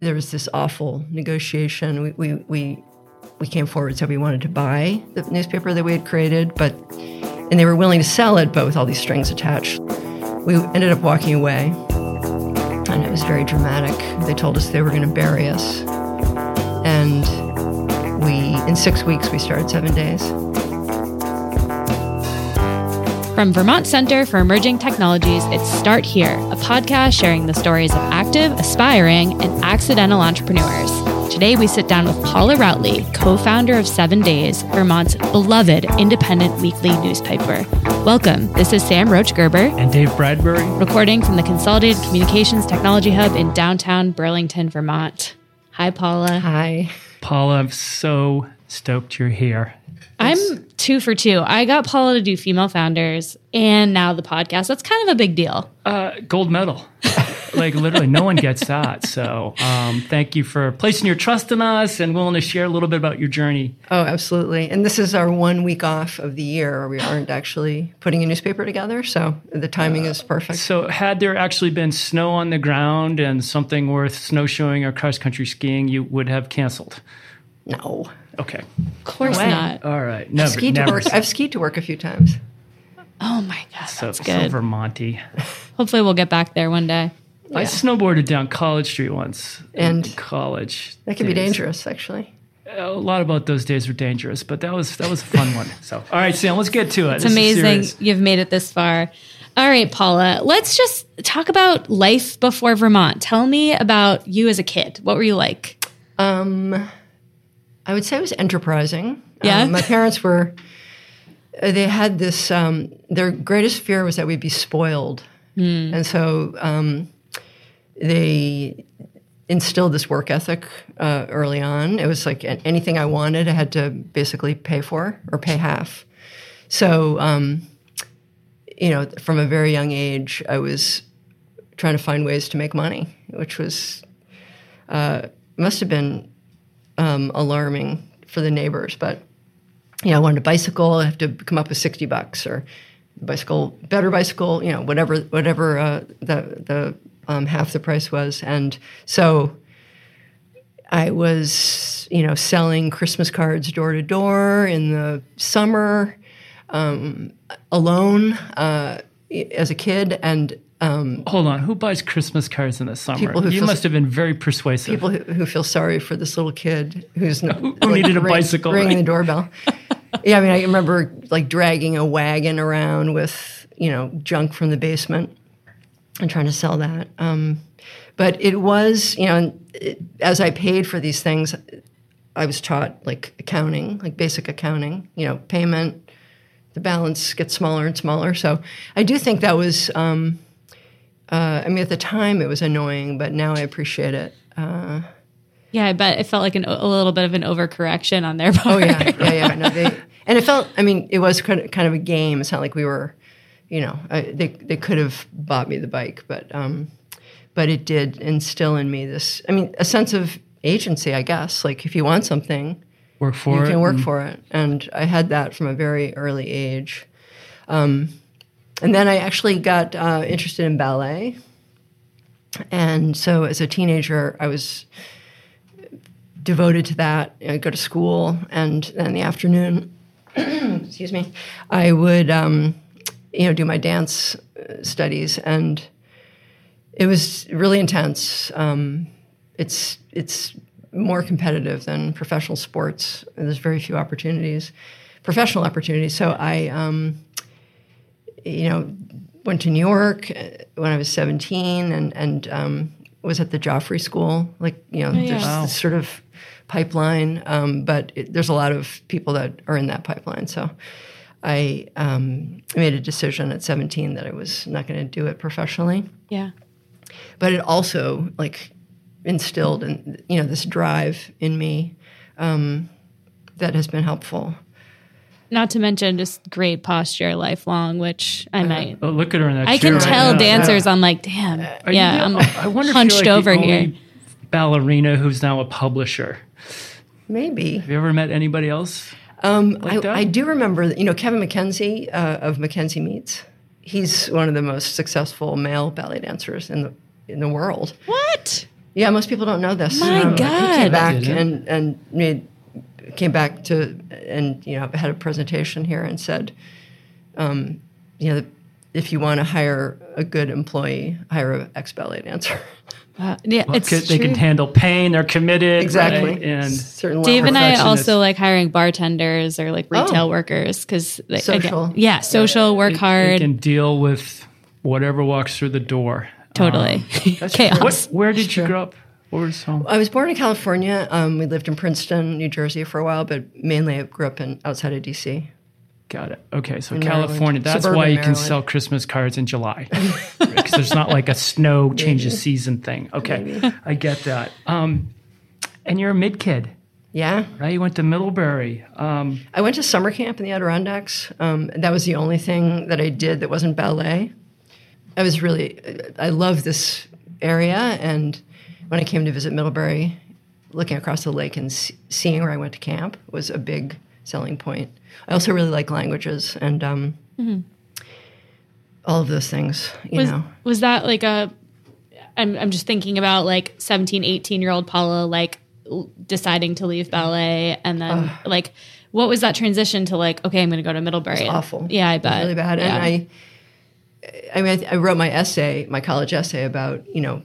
there was this awful negotiation. We, we, we, we came forward, said we wanted to buy the newspaper that we had created, but and they were willing to sell it, but with all these strings attached. We ended up walking away, and it was very dramatic. They told us they were going to bury us, and we in six weeks we started Seven Days. From Vermont Center for Emerging Technologies, it's Start Here, a podcast sharing the stories of active, aspiring, and accidental entrepreneurs. Today, we sit down with Paula Routly, co founder of Seven Days, Vermont's beloved independent weekly newspaper. Welcome. This is Sam Roach Gerber and Dave Bradbury, recording from the Consolidated Communications Technology Hub in downtown Burlington, Vermont. Hi, Paula. Hi. Paula, I'm so stoked you're here. I'm two for two. I got Paula to do female founders and now the podcast. That's kind of a big deal. Uh, gold medal. like literally, no one gets that. So um, thank you for placing your trust in us and willing to share a little bit about your journey. Oh, absolutely. And this is our one week off of the year where we aren't actually putting a newspaper together. So the timing uh, is perfect. So, had there actually been snow on the ground and something worth snowshoeing or cross country skiing, you would have canceled? No. Okay. Of course no not. All right. Never, I've skied never to work. I've skied to work a few times. Oh my god, so, that's good. So Vermonty. Hopefully, we'll get back there one day. Yeah. I snowboarded down College Street once. And college. That could days. be dangerous, actually. A lot about those days were dangerous, but that was that was a fun one. So, all right, Sam, let's get to it. It's this amazing you've made it this far. All right, Paula, let's just talk about life before Vermont. Tell me about you as a kid. What were you like? Um, I would say I was enterprising. Yeah. Um, my parents were, they had this, um, their greatest fear was that we'd be spoiled. Mm. And so um, they instilled this work ethic uh, early on. It was like anything I wanted, I had to basically pay for or pay half. So, um, you know, from a very young age, I was trying to find ways to make money, which was, uh, must have been um, alarming for the neighbors. But you know, I wanted a bicycle. I have to come up with sixty bucks or bicycle, better bicycle. You know, whatever whatever uh, the the um, half the price was, and so I was you know selling Christmas cards door to door in the summer um, alone uh, as a kid, and um, Hold on, who buys Christmas cards in the summer? People you must have been very persuasive. People who, who, feel sorry for this little kid who's no, who, who like, needed a ring, bicycle, ringing right? the doorbell. yeah, I mean, I remember like dragging a wagon around with you know junk from the basement and trying to sell that. Um, but it was you know, it, as I paid for these things, I was taught like accounting, like basic accounting. You know, payment, the balance gets smaller and smaller. So I do think that was. Um, uh, I mean, at the time it was annoying, but now I appreciate it. Uh, yeah, I bet it felt like an, a little bit of an overcorrection on their part. Oh yeah, yeah, yeah. No, they, and it felt. I mean, it was kind of, kind of a game. It's not like we were, you know, I, they they could have bought me the bike, but um, but it did instill in me this. I mean, a sense of agency, I guess. Like if you want something, work for you it. You can work for it, and I had that from a very early age. Um, and then I actually got uh, interested in ballet. And so as a teenager, I was devoted to that. I'd go to school, and then in the afternoon, excuse me, I would, um, you know, do my dance uh, studies, and it was really intense. Um, it's it's more competitive than professional sports. There's very few opportunities, professional opportunities. So I. Um, you know, went to New York uh, when I was 17 and, and um, was at the Joffrey School. Like, you know, oh, yeah. there's wow. this sort of pipeline, um, but it, there's a lot of people that are in that pipeline. So I um, made a decision at 17 that I was not going to do it professionally. Yeah. But it also, like, instilled, in, you know, this drive in me um, that has been helpful. Not to mention just great posture lifelong, which I might. Oh, look at her in that I chair can right tell now. dancers. Yeah. I'm like, damn. Are yeah, you, I'm I wonder hunched if you're like over the here. only ballerina who's now a publisher. Maybe. Have you ever met anybody else? Um, like I, I, do remember, you know, Kevin McKenzie uh, of McKenzie Meets. He's one of the most successful male ballet dancers in the in the world. What? Yeah, most people don't know this. Um, My he God. came back Didn't. and and made came back to and you know had a presentation here and said, um, you know, if you want to hire a good employee, hire an ex ballet dancer. Wow. Yeah, Well, it's c- they true. can handle pain. They're committed. Exactly. right? And certain Dave and I also like hiring bartenders or like retail Oh. workers because Social. yeah, social, work they hard, can deal with whatever walks through the door. totally What, chaos. where did you grow up? Where was home? I was born in California. Um, we lived in Princeton, New Jersey for a while, but mainly I grew up in outside of DC. Got it. Okay, so In California. Maryland. That's Suburban why you can sell Christmas cards in July because there's not like a snow changes season thing. Okay, I get that. Um, and you're a mid kid, Yeah, right? You went to Middlebury. Um, I went to summer camp in the Adirondacks. Um, that was the only thing that I did that wasn't ballet. I was really, I love this area. And when I came to visit Middlebury, looking across the lake and see, seeing where I went to camp was a big selling point. I also really like languages and um, all of those things, you was, know. was that like a I'm, I'm just thinking about like 17 18 year old paula like l- deciding to leave ballet and then like what was that transition to like okay i'm gonna go to middlebury awful. yeah i bet really bad. Yeah. And I, I mean, I, I wrote my essay, my college essay about you know,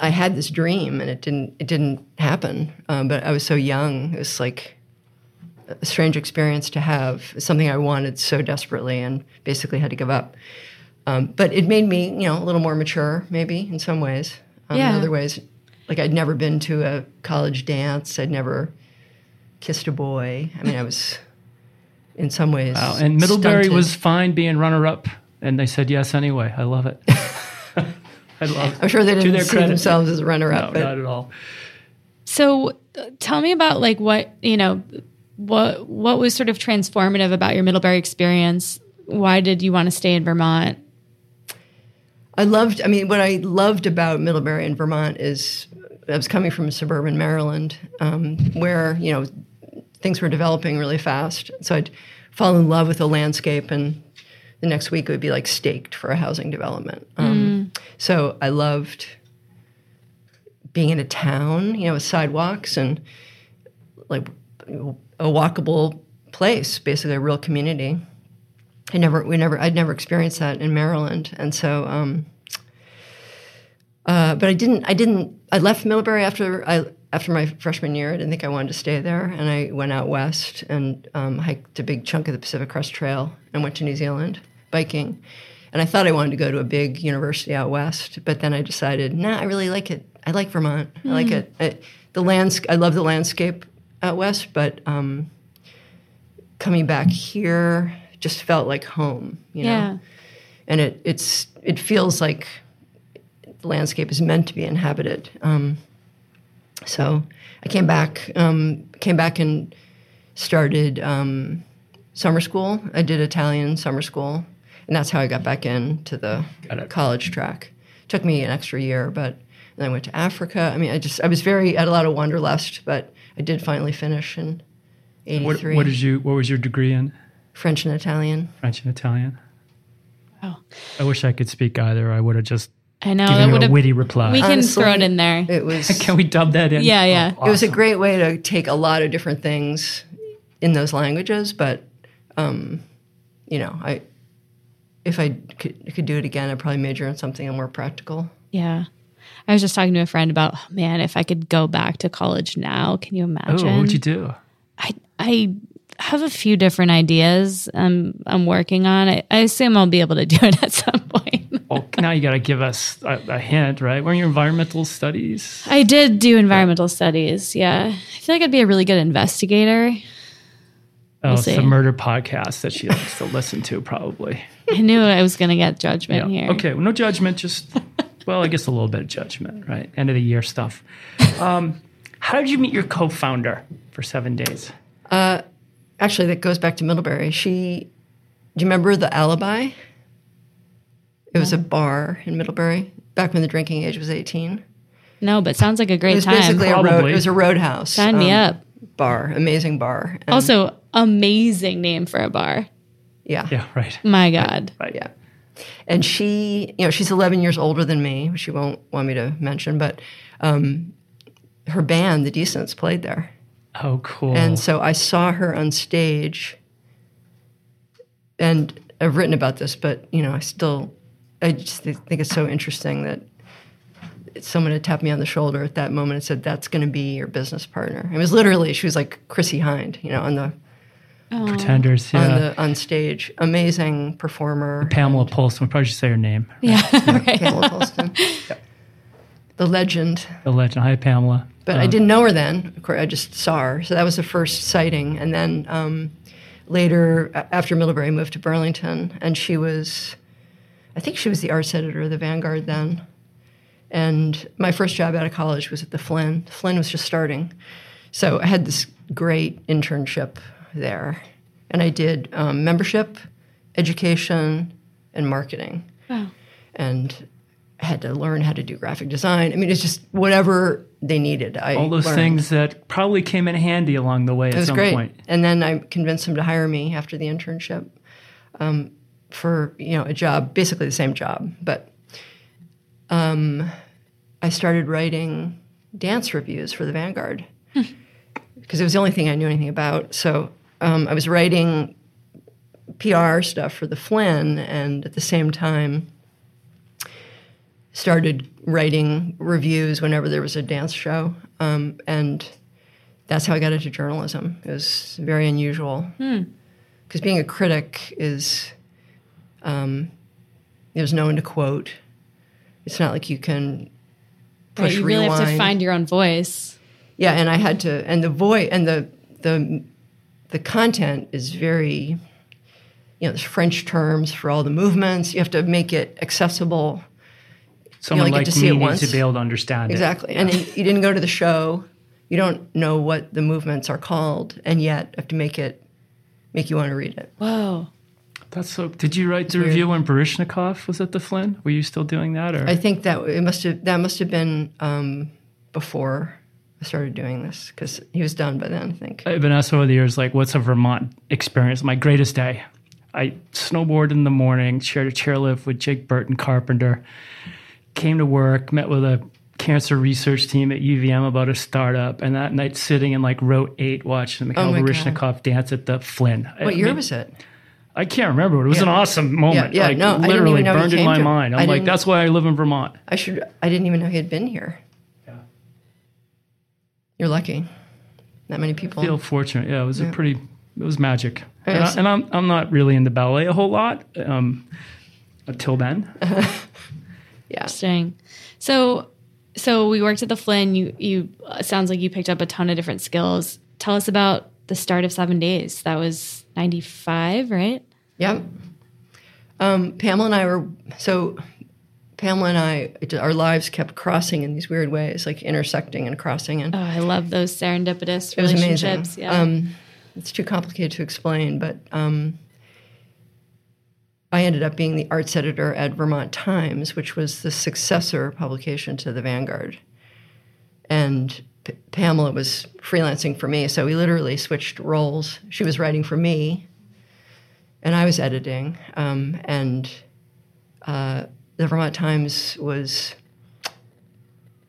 I had this dream and it didn't it didn't happen. Um, but I was so young. It was like a strange experience to have. Something I wanted so desperately and basically had to give up. Um, but it made me, you know, a little more mature, maybe in some ways. Um, Yeah. In other ways, like I'd never been to a college dance. I'd never kissed a boy. I mean, I was in some ways. wow. And Middlebury stunted. was fine being runner up, and they said yes anyway. I love it. I love it. I'm sure they didn't their see credit. themselves as a runner-up, but not at all. So, uh, tell me about like what you know, what what was sort of transformative about your Middlebury experience? Why did you want to stay in Vermont? I loved. I mean, what I loved about Middlebury in Vermont is I was coming from suburban Maryland, um, where you know things were developing really fast. So I'd fall in love with the landscape, and the next week it would be like staked for a housing development. Um, So I loved being in a town, you know, with sidewalks and like a walkable place, basically a real community. I never, we never, I'd never experienced that in Maryland, and so, um, uh, but I didn't, I didn't, I left Middlebury after I after my freshman year. I didn't think I wanted to stay there, and I went out west and um, hiked a big chunk of the Pacific Crest Trail and went to New Zealand biking. And I thought I wanted to go to a big university out west, but then I decided, nah, I really like it. I like Vermont. I like it. I, the lands, I love the landscape out west, but um, coming back here just felt like home. You know? Yeah. and it it's it feels like the landscape is meant to be inhabited. Um, so I came back, um, came back and started um, summer school. I did Italian summer school, and that's how I got back into the college track. Took me an extra year, but then I went to Africa. I mean, I just I was very I had a lot of wanderlust, but I did finally finish in What, '83. what did you? What was your degree in? French and Italian. French and Italian. Oh, I wish I could speak either. I would have just I know given that would a witty reply. We can Honestly, throw it in there. It was Can we dub that in? Yeah, yeah. Oh, It was a great way to take a lot of different things in those languages, but um, you know, I if I could, could do it again, I'd probably major in something more practical. Yeah. I was just talking to a friend about, oh, man, if I could go back to college now, can you Oh, imagine? what would you do? I I have a few different ideas I'm I'm working on. I, I assume I'll be able to do it at some point. Well, now you got to give us a, a hint, right? Were your environmental studies? I did do environmental studies. Yeah, I feel like I'd be a really good investigator. Oh, it's see. the murder podcast that she likes to listen to, probably. I knew I was going to get judgment Yeah. here. Okay. Well, no judgment. Just well, I guess a little bit of judgment, right? End of the year stuff. Um, how did you meet your co-founder for seven days? Actually, that goes back to Middlebury. She, do you remember the Alibi? It was a bar in Middlebury back when the drinking age was eighteen. No, but sounds like a It great was time. basically a road. It was a roadhouse. Sign me um, up. Bar, amazing bar. And- Also, amazing name for a bar. yeah, Yeah. Right. My God. Right. yeah. and she, you know, she's 11 years older than me. She won't want me to mention, but um, her band, the Decents, played there. Oh, cool. And so I saw her on stage, and I've written about this, but you know, I still, I just think it's so interesting that someone had tapped me on the shoulder at that moment and said, "That's going to be your business partner." It was literally she was like Chrissie Hynde, you know, on the Pretenders, yeah. on the on stage, amazing performer, Pamela Polson. We probably should say her name. Yeah. right. Pamela Polson, the legend. The legend. Hi, Pamela. But I didn't know her then. Of course, I just saw her. So that was the first sighting. And then um, later, after Middlebury, moved to Burlington, and she was, I think she was the arts editor of the Vanguard then. And my first job out of college was at the Flynn. Flynn was just starting. So I had this great internship there. And I did um, membership, education, and marketing Wow. and I had to learn how to do graphic design. I mean, it's just whatever they needed. I All those learned. things that probably came in handy along the way It at was some great. point. And then I convinced them to hire me after the internship um, for you know a job, basically the same job. But um, I started writing dance reviews for the Vanguard because it was the only thing I knew anything about. So um, I was writing PR stuff for the Flynn, and at the same time started writing reviews whenever there was a dance show, um, and that's how I got into journalism. It was very unusual because being a critic is um, there's no one to quote. It's not like you can Right, push you really have to find your own voice. Yeah, and I had to, and the voice and the the the content is very, you know, there's French terms for all the movements. You have to make it accessible. Someone only get like to see me it needs once. to be able to understand Exactly, and you didn't go to the show. You don't know what the movements are called, and yet have to make it make you want to read it. Whoa. That's so. Did you write the review when Baryshnikov was at the Flynn? Were you still doing that, or I think that it must have that must have been um, before I started doing this because he was done by then. I think. I've been asked over the years, like, what's a Vermont experience? My greatest day. I snowboarded in the morning, shared a chairlift with Jake Burton Carpenter, came to work, met with a cancer research team at UVM about a startup, and that night sitting in like row eight watching Mikhail Oh. Baryshnikov dance at the Flynn. I What year mean, was it? I can't remember. What it was an awesome moment. Yeah, yeah, like, no, I didn't literally even know he burned in came my to- mind. I I'm like, didn't- that's why I live in Vermont. I should. I didn't even know he had been here. Yeah. You're lucky. Not many people. feel fortunate. Yeah, it was a pretty. It was magic. And, I, and I'm I'm not really into ballet a whole lot um, until then. yeah. Interesting. So, so we worked at the Flynn. You, you uh, sounds like you picked up a ton of different skills. Tell us about the start of Seven Days. That was ninety five, right? Yep. Um, Pamela and I were so. Pamela and I, our lives kept crossing in these weird ways, like intersecting and crossing, and Oh, I love those serendipitous it was relationships. amazing. Yeah. Um, it's too complicated to explain, but um, I ended up being the arts editor at Vermont Times, which was the successor publication to the Vanguard. And P- Pamela was freelancing for me, so we literally switched roles. She was writing for me, and I was editing. Um, and uh, the Vermont Times was it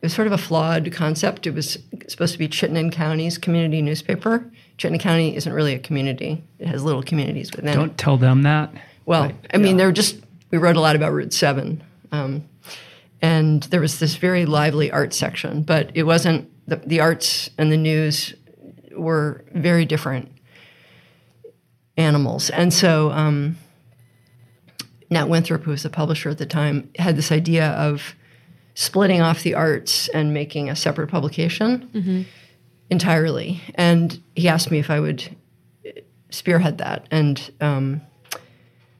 was sort of a flawed concept. It was supposed to be Chittenden County's community newspaper. Chittenden County isn't really a community; it has little communities within. it. Don't tell them that. Well, I mean, they're just we wrote a lot about Route Seven, um, and there was this very lively art section, but it wasn't the, the arts and the news were very different animals, and so um, Nat Winthrop, who was the publisher at the time, had this idea of splitting off the arts and making a separate publication entirely, and he asked me if I would spearhead that, and. Um,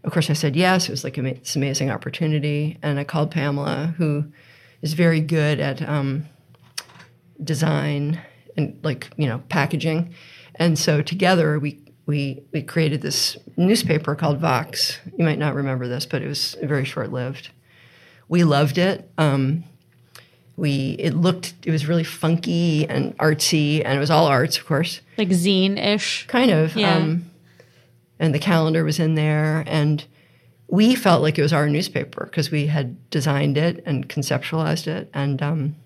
of course, I said yes. It was like this amazing opportunity, and I called Pamela, who is very good at um, design and like you know packaging, and so together we we we created this newspaper called Vox. You might not remember this, but it was very short lived. We loved it. Um, we it looked it was really funky and artsy, and it was all arts, of course like zine ish. kind of. Yeah. Um, and the calendar was in there, and we felt like it was our newspaper because we had designed it and conceptualized it, and um,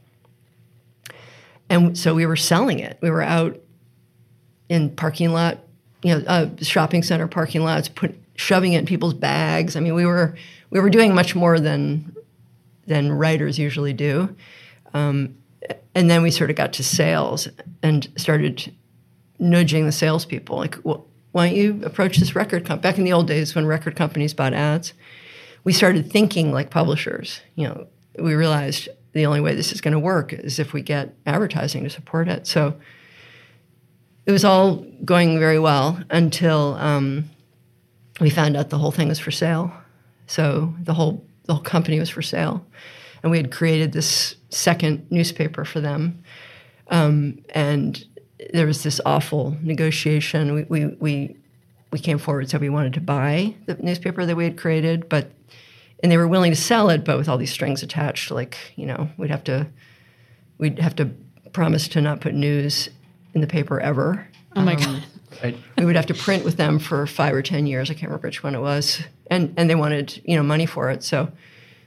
and so we were selling it. We were out in parking lot, you know, uh, shopping center parking lots, put shoving it in people's bags. I mean, we were we were doing much more than than writers usually do. Um, and then we sort of got to sales and started nudging the salespeople, like, well, why don't you approach this record company? Back in the old days when record companies bought ads, we started thinking like publishers. You know, we realized the only way this is going to work is if we get advertising to support it. So it was all going very well until um, we found out the whole thing was for sale. So the whole the whole company was for sale, and we had created this second newspaper for them, um, and there was this awful negotiation. We, we we we came forward said we wanted to buy the newspaper that we had created, but and they were willing to sell it, but with all these strings attached. Like you know, we'd have to we'd have to promise to not put news in the paper ever. Oh my um, god. Right. We would have to print with them for five or ten years. I can't remember which one it was, and and they wanted you know money for it. So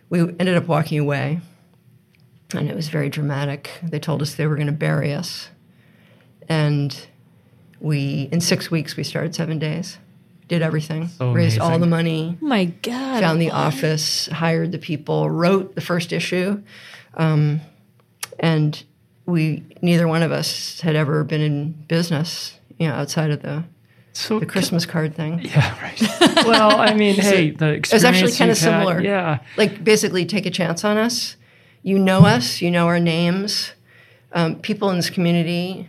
we ended up walking away, and it was very dramatic. They told us they were going to bury us, and we in six weeks we started seven days, did everything, So raised all the money, Oh my god. found the office, hired the people, wrote the first issue, um, and we neither one of us had ever been in business, you know, outside of the So the Christmas card thing. Yeah, right. well, I mean, hey, the It was actually kind of you've had- similar. yeah. Like basically take a chance on us. You know us, you know our names. Um, people in this community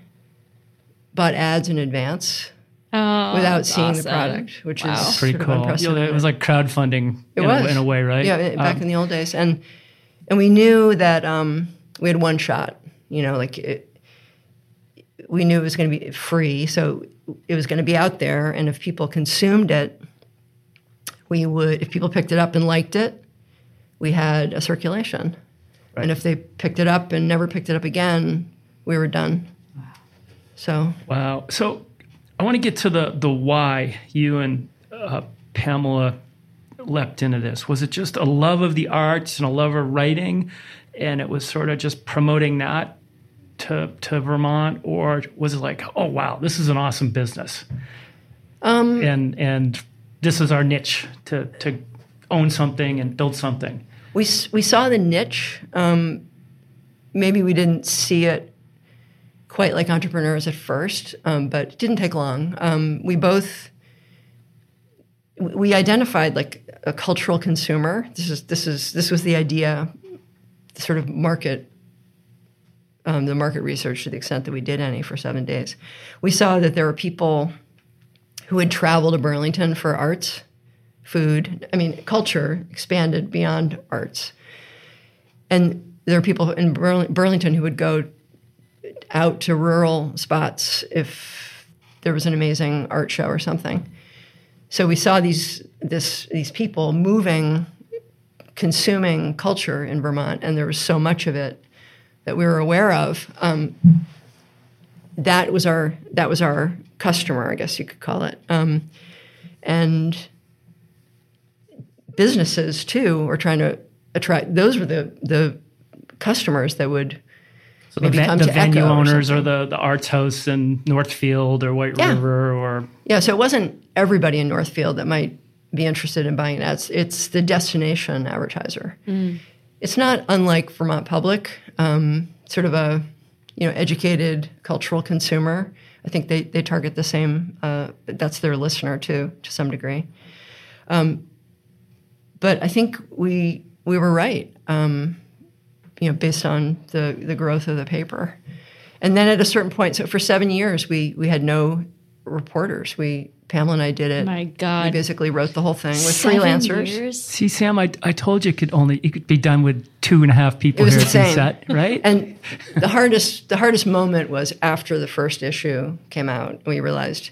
bought ads in advance Oh, without that's seeing the product, which Wow. is Pretty sort cool. You know, unprecedented. it was like crowdfunding It in, was A, in a way, right? Yeah, back Um, in the old days, and and we knew that um, we had one shot. You know, like it, we knew it was going to be free, so it was going to be out there, and if people consumed it, we would. If people picked it up and liked it, we had a circulation, and if they picked it up and never picked it up again, we were done. So Wow. So I want to get to the the why you and uh, Pamela leapt into this. Was it just a love of the arts and a love of writing, and it was sort of just promoting that to to Vermont, or was it like, oh wow, this is an awesome business, um, and and this is our niche to to own something and build something. we we saw the niche. Um, maybe we didn't see it quite like entrepreneurs at first, um, but it didn't take long. Um, we both we- identified like a cultural consumer. This is this is this was the idea, the sort of market. Um, the market research, to the extent that we did any for seven days, we saw that there were people who would travel to Burlington for arts, food. I mean, culture expanded beyond arts. And there are people in Burl- Burlington who would go out to rural spots if there was an amazing art show or something. So we saw these this these people moving, consuming culture in Vermont, and there was so much of it that we were aware of. Um, that was our that was our customer, I guess you could call it, um, and businesses too were trying to attract. Those were the the customers that would So the, Maybe the venue Echo owners or something. the, the arts house in Northfield or White Yeah. River or Yeah, so it wasn't everybody in Northfield that might be interested in buying ads. It's the destination advertiser. It's not unlike Vermont Public, um, sort of a you know educated cultural consumer. I think they, they target the same. Uh, that's their listener too, to some degree. Um, but I think we we were right. Um, you know, based on the the growth of the paper. And then at a certain point, so for seven years, we we had no reporters. We Pamela and I did it. My God, We God. basically wrote the whole thing with Seven freelancers. years? See, Sam, I, I told you it could only it could be done with two and a half people It was here at the set, right? And the hardest the hardest moment was after the first issue came out. We realized,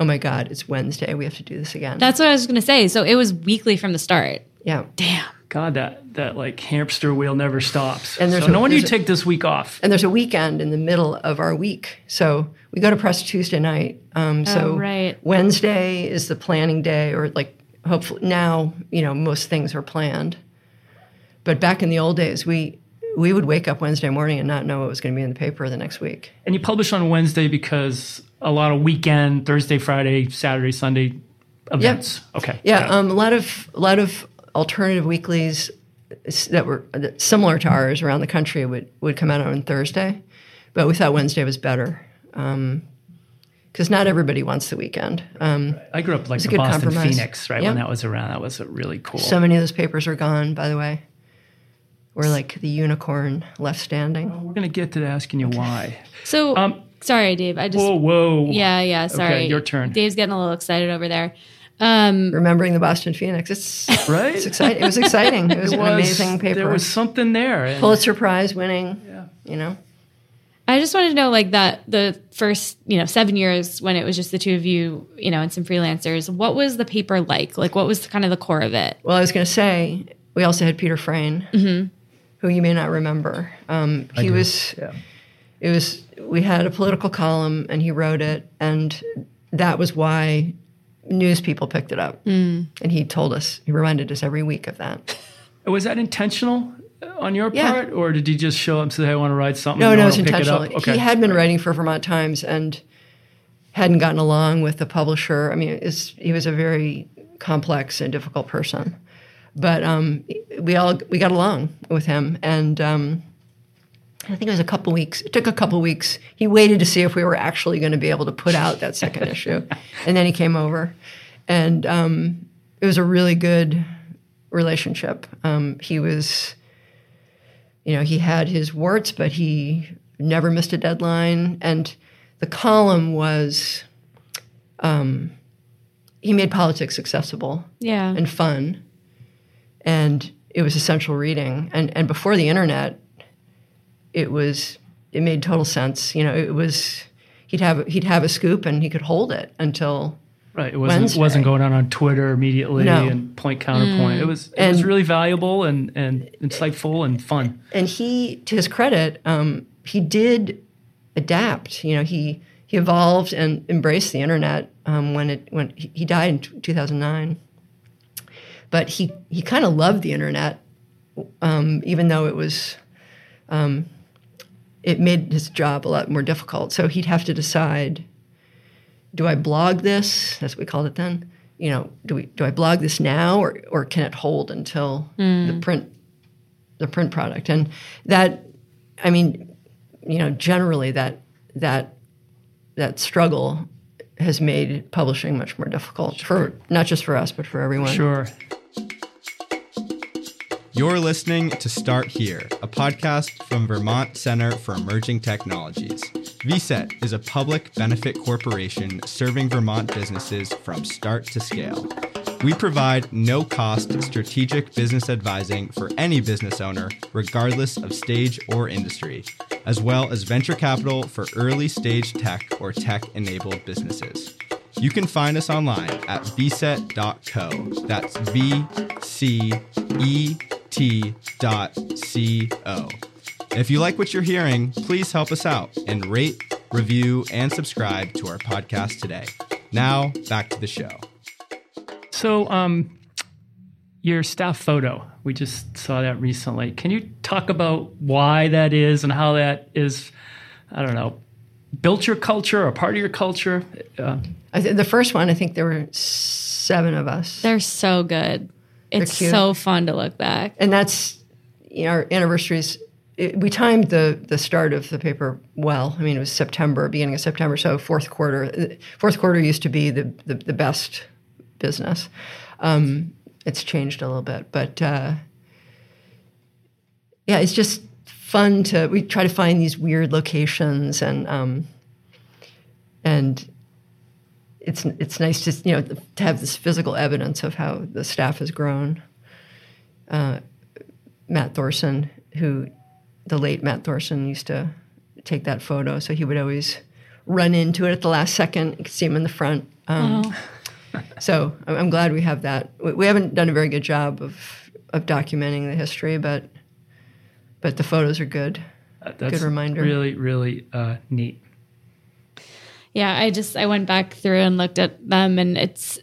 oh my God, it's Wednesday. We have to do this again. That's what I was going to say. So it was weekly from the start. yeah. Damn. God, that that like hamster wheel never stops. And there's so a- no wonder you take this week off. And there's a weekend in the middle of our week. So we go to press Tuesday night. Um, so Oh, right. Wednesday is the planning day or like hopefully now you know most things are planned. But back in the old days, we we would wake up Wednesday morning and not know what was going to be in the paper the next week. And you publish on Wednesday because a lot of weekend, Thursday, Friday, Saturday, Sunday events. Okay. Yeah, um, a lot of a lot of alternative weeklies that were similar to ours around the country would would come out on Thursday, but we thought Wednesday was better because not everybody wants the weekend. Um, I grew up like a the good Boston compromise. Phoenix, right? Yeah. When that was around, that was a really cool. so many of those papers are gone, by the way. We're like the unicorn left standing. We're gonna get to asking you why. So, Um, sorry, Dave. I just Whoa, whoa. yeah, yeah. Sorry, your turn. Dave's getting a little excited over there. Um, Remembering the Boston Phoenix, it's Right? it's exciting. It was exciting. It was It an amazing paper. There was something there. and- Pulitzer Prize winning. Yeah. You know. I just wanted to know, like that, the first, you know, seven years when it was just the two of you, you know, and some freelancers. What was the paper like? Like, what was kind of the core of it? Well, I was going to say we also had Peter Freyne, who you may not remember. Um, he do. was. Yeah. It was. We had a political column, and he wrote it, and that was why news people picked it up. And he told us. He reminded us every week of that. Was that intentional on your Yeah. part, or did you just show up and say, "I want to write something"? No, and no, no it's one will pick it intentional. Okay. He had been writing for Vermont Times and hadn't gotten along with the publisher. I mean, it's, he was a very complex and difficult person, but um, we all we got along with him, and um, I think it was a couple weeks. It took a couple weeks. He waited to see if we were actually going to be able to put out that second issue, and then he came over, and um, it was a really good relationship. Um, he was you know, he had his warts, but he never missed a deadline. And the column was, um, he made politics accessible Yeah. and fun, and it was essential reading. And and before the internet, it was it made total sense. You know, it was he'd have he'd have a scoop and he could hold it until Right. It wasn't Wednesday. wasn't going on on Twitter immediately No. and point counterpoint. It was it And- was really valuable and and insightful and fun. and he, to his credit, um, he did adapt. You know, he he evolved and embraced the internet um, when it when he, he died in t- 2009. But he he kind of loved the internet, um, even though it was. Um, it made his job a lot more difficult. So he'd have to decide: Do I blog this? That's what we called it then. You know, do we do I blog this now, or or can it hold until the hmm. print the print product and that i mean you know generally that that that struggle has made publishing much more difficult for not just for us but for everyone Sure. You're listening to Start Here, a podcast from Vermont Center for Emerging Technologies. VCET is a public benefit corporation serving Vermont businesses from start to scale. We provide no cost strategic business advising for any business owner, regardless of stage or industry, as well as venture capital for early stage tech or tech enabled businesses. You can find us online at vcet.co. That's V C E T dot C O. If you like what you're hearing, please help us out and rate, review, and subscribe to our podcast today. Now, back to the show. So, um, your staff photo, we just saw that recently. Can you talk about why that is and how that is, I don't know, built your culture or part of your culture? Uh, I th- the first one i think there were seven of us They're so good. It's so fun to look back. and that's you know, our anniversaries it, we timed the the start of the paper well. I mean it was september beginning of september. So fourth quarter fourth quarter used to be the the, the best business. Um, it's changed a little bit but uh, yeah it's just fun to we try to find these weird locations and um, and it's it's nice to you know to have this physical evidence of how the staff has grown Matt Thorsen, who the late Matt Thorsen used to take that photo, so he would always run into it at the last second. You could see him in the front. Um, So I'm I'm glad we have that. We, we haven't done a very good job of of documenting the history, but but the photos are good. that's reminder. Really, really uh, neat. Yeah, I just I went back through and looked at them, and it's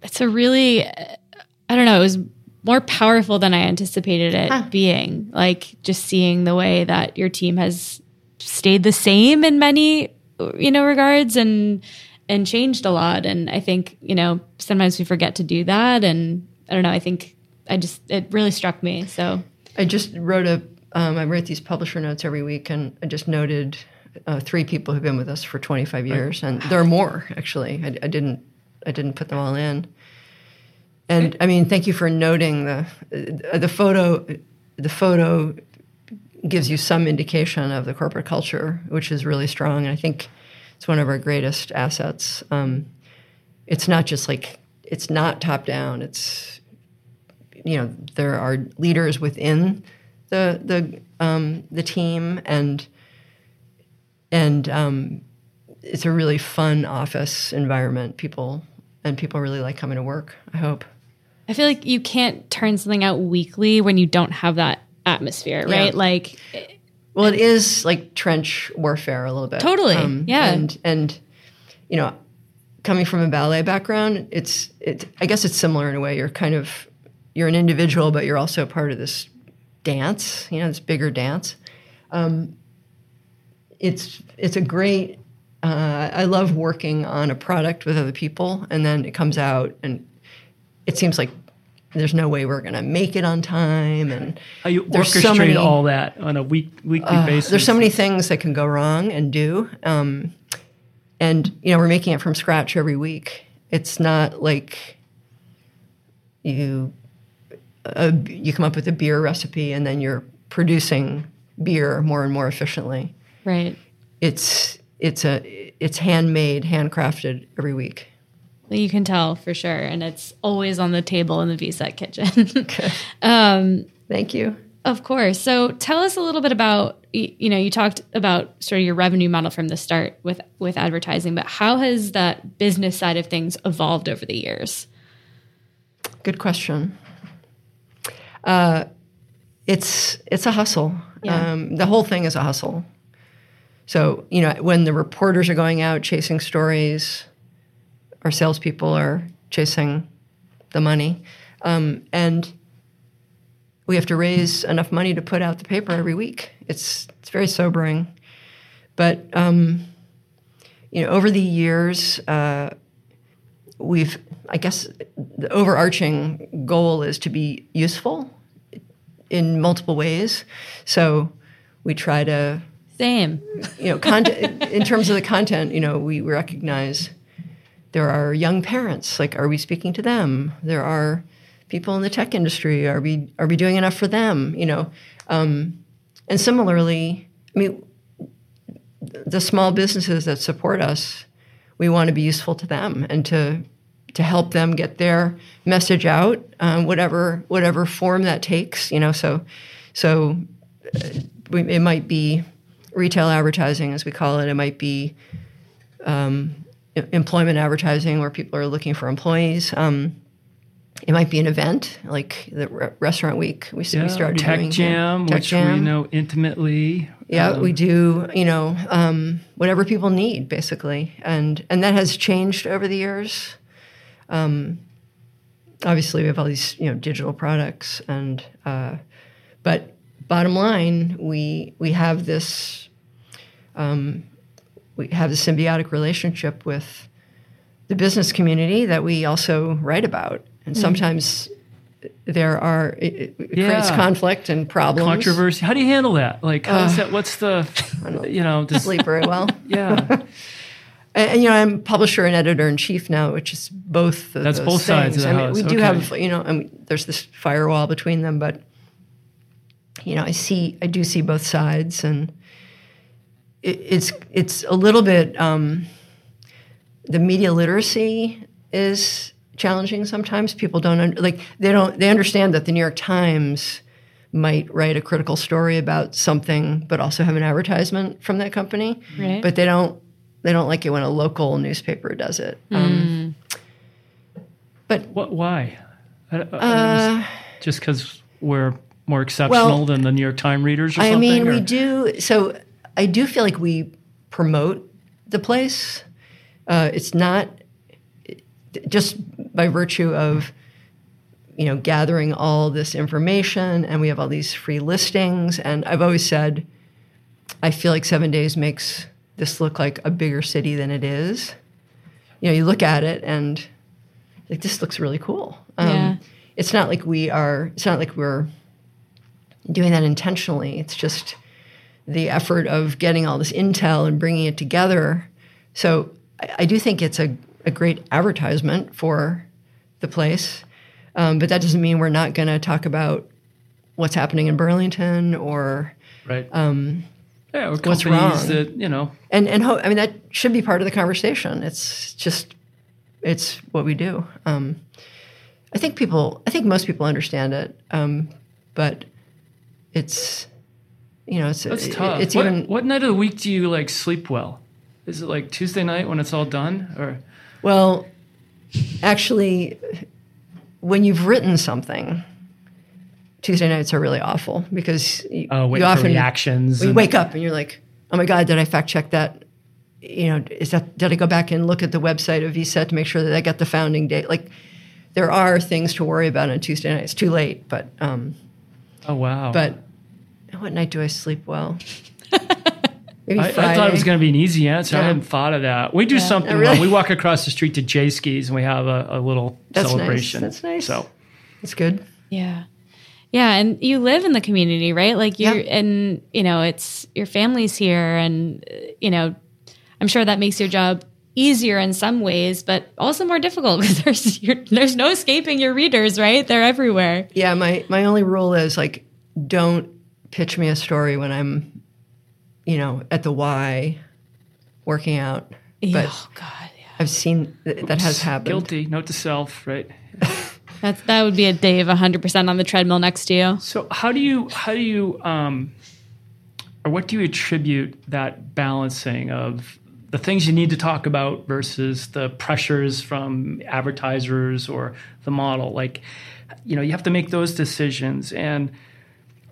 it's a really, I don't know, it was more powerful than I anticipated it huh. being. Like just seeing the way that your team has stayed the same in many, you know, regards and and changed a lot. And I think you know sometimes we forget to do that. And I don't know. I think I just it really struck me. So I just wrote a. Um, I write these publisher notes every week, and I just noted uh, three people who've been with us for 25 years, and there are more actually. I, I didn't I didn't put them all in. And I mean, thank you for noting the the photo. The photo gives you some indication of the corporate culture, which is really strong. And I think it's one of our greatest assets. Um, it's not just like it's not top down. It's you know there are leaders within the the um, the team and and um, it's a really fun office environment. People and people really like coming to work. I hope. I feel like you can't turn something out weekly when you don't have that atmosphere, right? Yeah. Like, well, it is like trench warfare a little bit. Totally, um, yeah. And and you know, coming from a ballet background, it's it. I guess it's similar in a way. You're kind of you're an individual, but you're also part of this dance. You know, this bigger dance. Um, it's it's a great. Uh, I love working on a product with other people, and then it comes out and it seems like there's no way we're going to make it on time and How you there's so many, all that on a week weekly uh, basis there's so many things that can go wrong and do um, and you know we're making it from scratch every week it's not like you uh, you come up with a beer recipe and then you're producing beer more and more efficiently right it's it's a it's handmade handcrafted every week you can tell for sure, and it's always on the table in the VCET kitchen. okay. um, Thank you. Of course. So tell us a little bit about you know you talked about sort of your revenue model from the start with with advertising, but how has that business side of things evolved over the years? Good question. Uh, it's it's a hustle. Yeah. Um, the whole thing is a hustle. So you know when the reporters are going out chasing stories, our salespeople are chasing the money. Um, and we have to raise enough money to put out the paper every week. It's, it's very sobering. But, um, you know, over the years, uh, we've, I guess, the overarching goal is to be useful in multiple ways. So we try to. Same. You know, content, in terms of the content, you know, we recognize there are young parents. Like, are we speaking to them? There are people in the tech industry. Are we are we doing enough for them? You know, um, and similarly, I mean, the small businesses that support us, we want to be useful to them and to to help them get their message out, um, whatever whatever form that takes. You know, so so uh, it might be retail advertising, as we call it. It might be um, employment advertising where people are looking for employees. Um, it might be an event like the re- restaurant week. We, yeah, we started Tech doing Jam, Tech which Jam. we know intimately. Yeah, um, we do. You know, um, whatever people need, basically, and and that has changed over the years. Um, obviously, we have all these you know digital products, and uh, but bottom line, we we have this um, we have a symbiotic relationship with the business community that we also write about. And mm. sometimes there are it, it yeah. creates conflict and problems, controversy. How do you handle that? Like, uh, that? What's the you know? Just, sleep very well. yeah. and, and, you know, I'm publisher and editor in chief now, which is both. That's both things. sides of the I mean, house. We do have, you know, I mean, there's this firewall between them, but you know, I see, I do see both sides, and it's it's a little bit um, the media literacy is challenging sometimes. People don't un- like they don't they understand that the New York Times might write a critical story about something, but also have an advertisement from that company. Right. But they don't they don't like it when a local newspaper does it. Mm. Um, but what? Why? Uh, just because we're more exceptional well, than the New York Times readers. Or something. I mean, or? we do. So I do feel like we promote the place. Uh, it's not just by virtue of you know gathering all this information, and we have all these free listings. And I've always said, I feel like Seven Days makes this look like a bigger city than it is. You know, you look at it and like this looks really cool. Um, Yeah. It's not like we are. It's not like we're doing that intentionally. It's just the effort of getting all this intel and bringing it together. So I, I do think it's a, a great advertisement for the place. Um, but that doesn't mean we're not going to talk about what's happening in Burlington or Right. Um, yeah, or what's wrong? that you know. and and ho- I mean that should be part of the conversation. It's just it's what we do. Um, I think people, I think most people understand it, um, but it's you know it's That's tough. It's what, even what night of the week do you like sleep well? Is it like Tuesday night when it's all done, or well, actually, when you've written something. Tuesday nights are really awful because you, wait you often reactions? you wake up and you're like, oh my god, did I fact check that? You know, is that did I go back and look at the website of VCET to make sure that I got the founding date? Like, there are things to worry about on Tuesday night. It's too late, but um, Oh wow! but what night do I sleep well? Maybe I, I thought it was going to be an easy answer. I hadn't thought of that. We do something. Oh, really? We walk across the street to J Skis and we have a, a little That's nice. celebration. That's nice. So It's good. Yeah. Yeah, and you live in the community, right? Like you're Yeah. and you know, it's your family's here and uh, you know, I'm sure that makes your job easier in some ways, but also more difficult because there's you're, there's no escaping your readers, right? They're everywhere. Yeah, my my only rule is like, don't pitch me a story when I'm, you know, at the Y, working out. But oh god, yeah. I've seen th- that has happened. guilty. Note to self. Right. That's that would be a day of 100% on the treadmill next to you. So how do you how do you um, or what do you attribute that balancing of the things you need to talk about versus the pressures from advertisers or the model? Like, you know, you have to make those decisions and.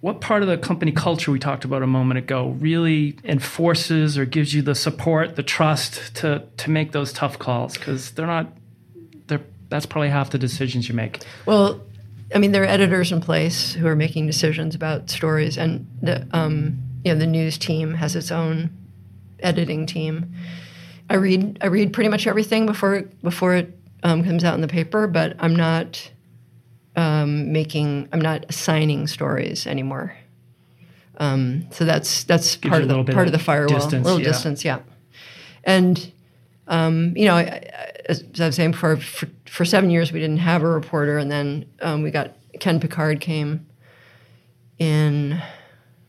What part of the company culture we talked about a moment ago really enforces or gives you the support, the trust to to make those tough calls? Because they're not, they're that's probably half the decisions you make. Well, I mean, there are editors in place who are making decisions about stories, and the um, you know the news team has its own editing team. I read I read pretty much everything before before it um, comes out in the paper, but I'm not um, making I'm not assigning stories anymore. Um, so that's that's Gives part of the part of the firewall, distance, little yeah. distance, yeah. And um, you know, I, I, as I was saying before, for, for seven years we didn't have a reporter, and then um, we got Ken Picard came in,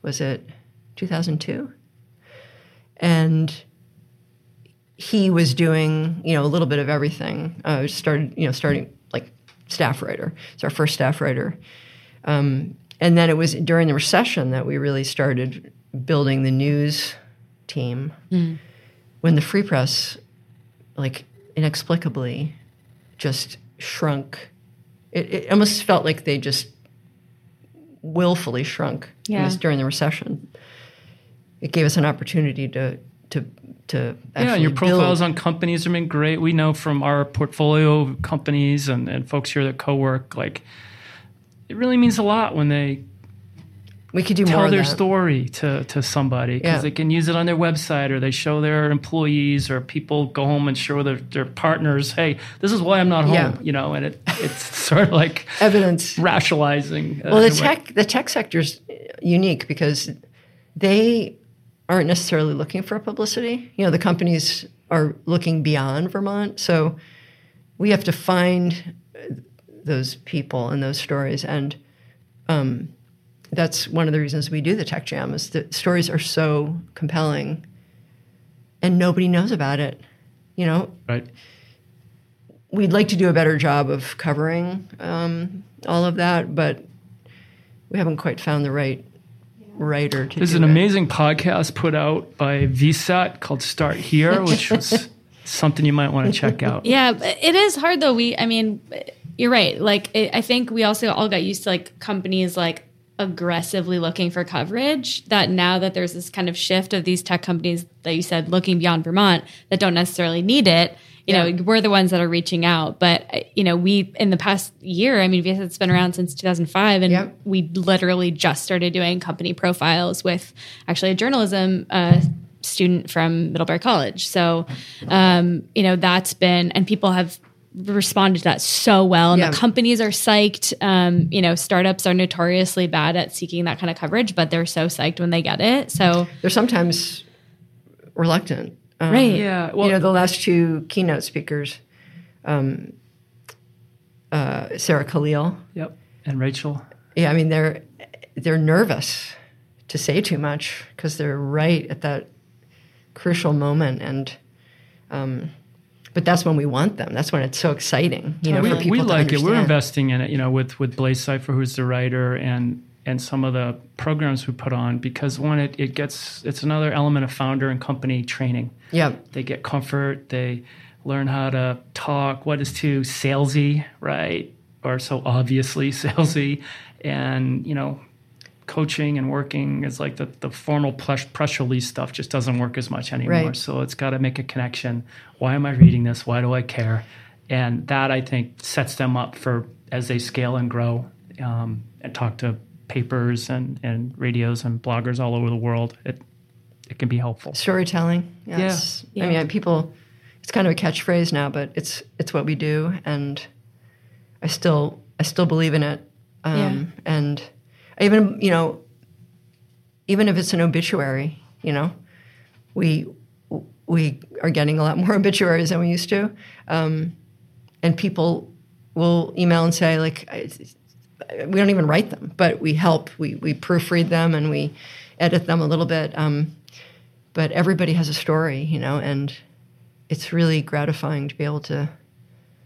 was it 2002? And he was doing, you know, a little bit of everything. Uh, started, you know, starting staff writer. It's our first staff writer. Um, and then it was during the recession that we really started building the news team. When the free press, like inexplicably, just shrunk. It, it almost felt like they just willfully shrunk. It was during the recession. It gave us an opportunity to to to actually yeah, your profiles build. on companies have been great. We know from our portfolio of companies and, and folks here that co-work, like it really means a lot when they we could do more tell their story to, to somebody because Yeah. they can use it on their website or they show their employees or people go home and show their, their partners, hey, this is why I'm not home, Yeah. you know, and it, it's sort of like Evidence. rationalizing. uh, Well, the a way. tech the tech sector's unique because they aren't necessarily looking for publicity. You know, the companies are looking beyond Vermont, so we have to find those people and those stories, and um, that's one of the reasons we do the Tech Jam. Is the stories are so compelling, and nobody knows about it. You know, Right. we'd like to do a better job of covering um, all of that, but we haven't quite found the right writer to There's an it. amazing podcast put out by VCET called Start Here, which was something you might want to check out. Yeah, it is hard though. We, I mean, you're right. Like, it, I think we also all got used to like companies like aggressively looking for coverage that now that there's this kind of shift of these tech companies that you said looking beyond Vermont that don't necessarily need it you Yeah. know we're the ones that are reaching out but uh, you know we in the past year i mean VCET's been around since 2005 and Yep. we literally just started doing company profiles with actually a journalism uh, student from middlebury college so um, you know that's been and people have responded to that so well and Yeah. the companies are psyched um, you know startups are notoriously bad at seeking that kind of coverage but they're so psyched when they get it so They're sometimes reluctant. Um, right Yeah. Well, you know, the last two keynote speakers, um, uh, Sarah Khalil. yep. And Rachel. Yeah, I mean they're they're nervous to say too much because they're right at that crucial moment, and um, but that's when we want them. That's when it's so exciting, you know, we, for people we to like it. We're investing in it, you know, with with Blaze Cipher, who's the writer, and and some of the programs we put on because one, it, it gets it's another element of founder and company training. Yeah, They get comfort. They learn how to talk. What is too salesy, right? Or so obviously salesy, and you know, coaching and working is like the the formal press, press release stuff just doesn't work as much anymore. Right. So it's got to make a connection. Why am I reading this? Why do I care? And that I think sets them up for as they scale and grow um, and talk to papers and, and radios and bloggers all over the world. It it can be helpful. storytelling. Yes, Yeah. I mean people. It's kind of a catchphrase now, but it's it's what we do, and I still I still believe in it. Um, And I even you know, even if it's an obituary, you know, we we are getting a lot more obituaries than we used to, um, and people will email and say like. We don't even write them, but we help. We we proofread them and we edit them a little bit. Um, but everybody has a story, you know, and it's really gratifying to be able to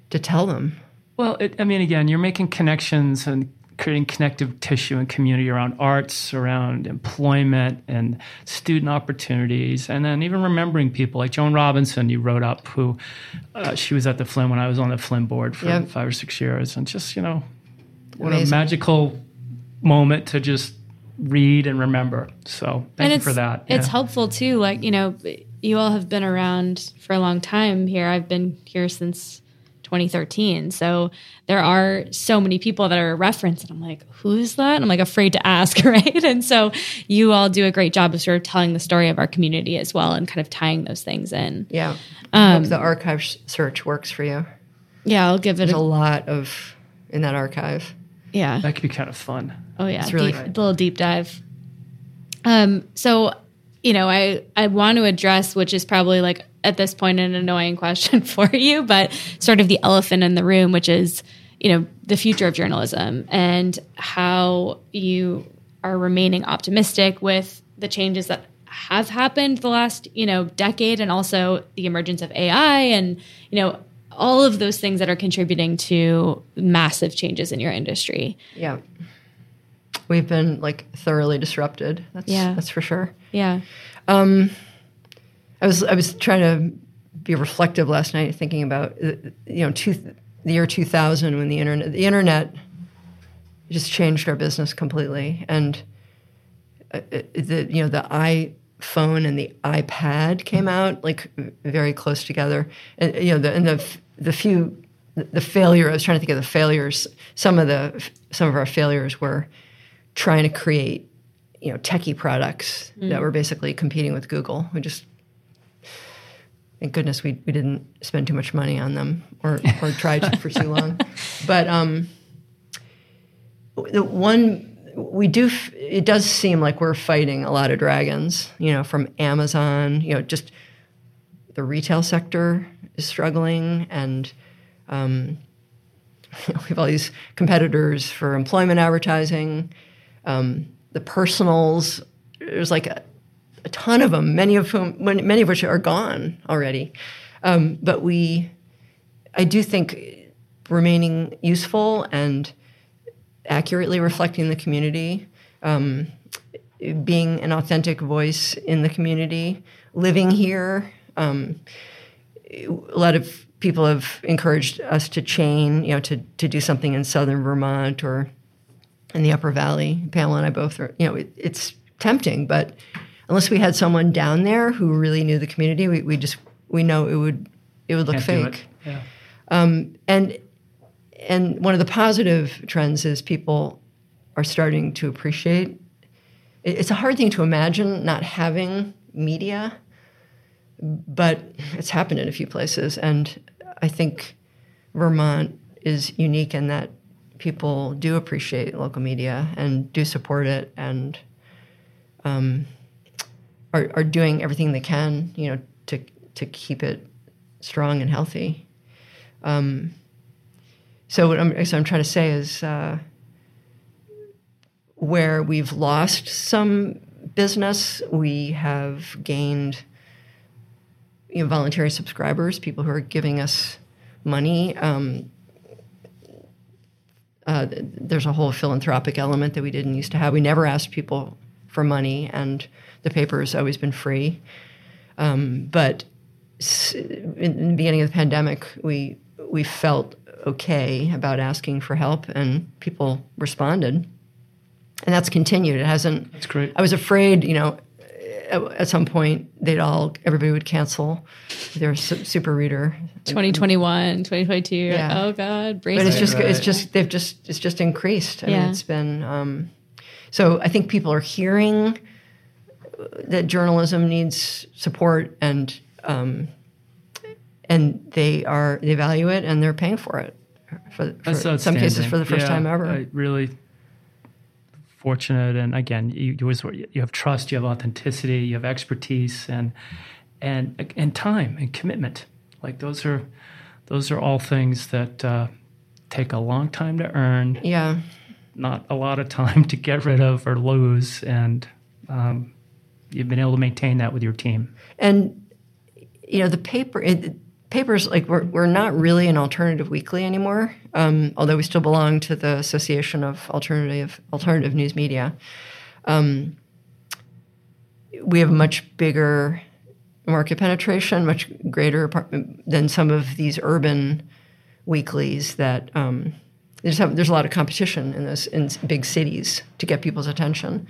to tell them. Well, it, I mean, again, you're making connections and creating connective tissue and community around arts, around employment and student opportunities, and then even remembering people like Joan Robinson, you wrote up, who uh, she was at the Flynn when I was on the Flynn board for Yep. five or six years, and just you know, what a magical moment to just read and remember. So thank you for that. It's Yeah. helpful too. Like, you know, you all have been around for a long time here. I've been here since 2013. So there are so many people that are referenced. And I'm like, who's that? And I'm like afraid to ask, right? And so you all do a great job of sort of telling the story of our community as well and kind of tying those things in. Yeah, I hope the archive s- search works for you. Yeah, I'll give it There's a a, lot of in that archive. Yeah. that could be kind of fun. Oh yeah, It's really deep, good. little deep dive. Um, so you know, I I want to address, which is probably like at this point an annoying question for you, but sort of the elephant in the room, which is you know the future of journalism and how you are remaining optimistic with the changes that have happened the last you know decade, and also the emergence of AI and you know all of those things that are contributing to massive changes in your industry. Yeah, we've been like thoroughly disrupted. That's Yeah. that's for sure. Yeah. I was I was trying to be reflective last night, thinking about uh, you know two, the year 2000 when the internet the internet just changed our business completely, and uh, uh, the you know the iPhone and the iPad came out like very close together, and you know the and the the few the failure I was trying to think of the failures. Some of the some of our failures were trying to create you know techie products that were basically competing with Google. We just thank goodness we, we didn't spend too much money on them or or try to for too long. But um, the one we do f- it does seem like we're fighting a lot of dragons. You know, from Amazon. You know, just the retail sector is struggling and. Um, we have all these competitors for employment advertising. Um, the personals, there's like a, a ton of them, many of whom, many of which are gone already. Um, but we, I do think, remaining useful and accurately reflecting the community, um, being an authentic voice in the community, living here. Um, a lot of people have encouraged us to chain, you know, to, to do something in southern Vermont or in the Upper Valley. Pamela and I both are, you know, it, it's tempting, but unless we had someone down there who really knew the community, we, we just we know it would it would look Can't fake. it. Yeah. Um, and and one of the positive trends is people are starting to appreciate. it- It's a hard thing to imagine not having media, but it's happened in a few places, and I think Vermont is unique in that people do appreciate local media and do support it and um, are, are doing everything they can, you know, to to keep it strong and healthy. Um, so what I'm, so I'm trying to say is uh, where we've lost some business, we have gained you know, voluntary subscribers, people who are giving us money. Um, uh, there's a whole philanthropic element that we didn't used to have. We never asked people for money, and the paper has always been free. Um, but in, in the beginning of the pandemic, we we felt okay about asking for help, and people responded, and that's continued. It hasn't. That's great. I was afraid, you know, at, at some point they'd all everybody would cancel their super reader 2021, 2022. Yeah. oh God, brace but it's Right, just it's just they've just it's just increased. I Yeah. mean, it's been um, so I think people are hearing that journalism needs support and um, and they are they value it and they're paying for it for, for some cases for the first Yeah, time ever. I really fortunate, and again, you, you always you have trust, you have authenticity, you have expertise, and and and time and commitment. Like those are those are all things that uh, take a long time to earn, yeah, not a lot of time to get rid of or lose, and um, you've been able to maintain that with your team. and you know the paper it, papers like we're, we're not really an alternative weekly anymore um, although we still belong to the association of alternative alternative news media. Um, we have a much bigger market penetration much greater than some of these urban weeklies that um, have, there's a lot of competition in those in big cities to get people's attention.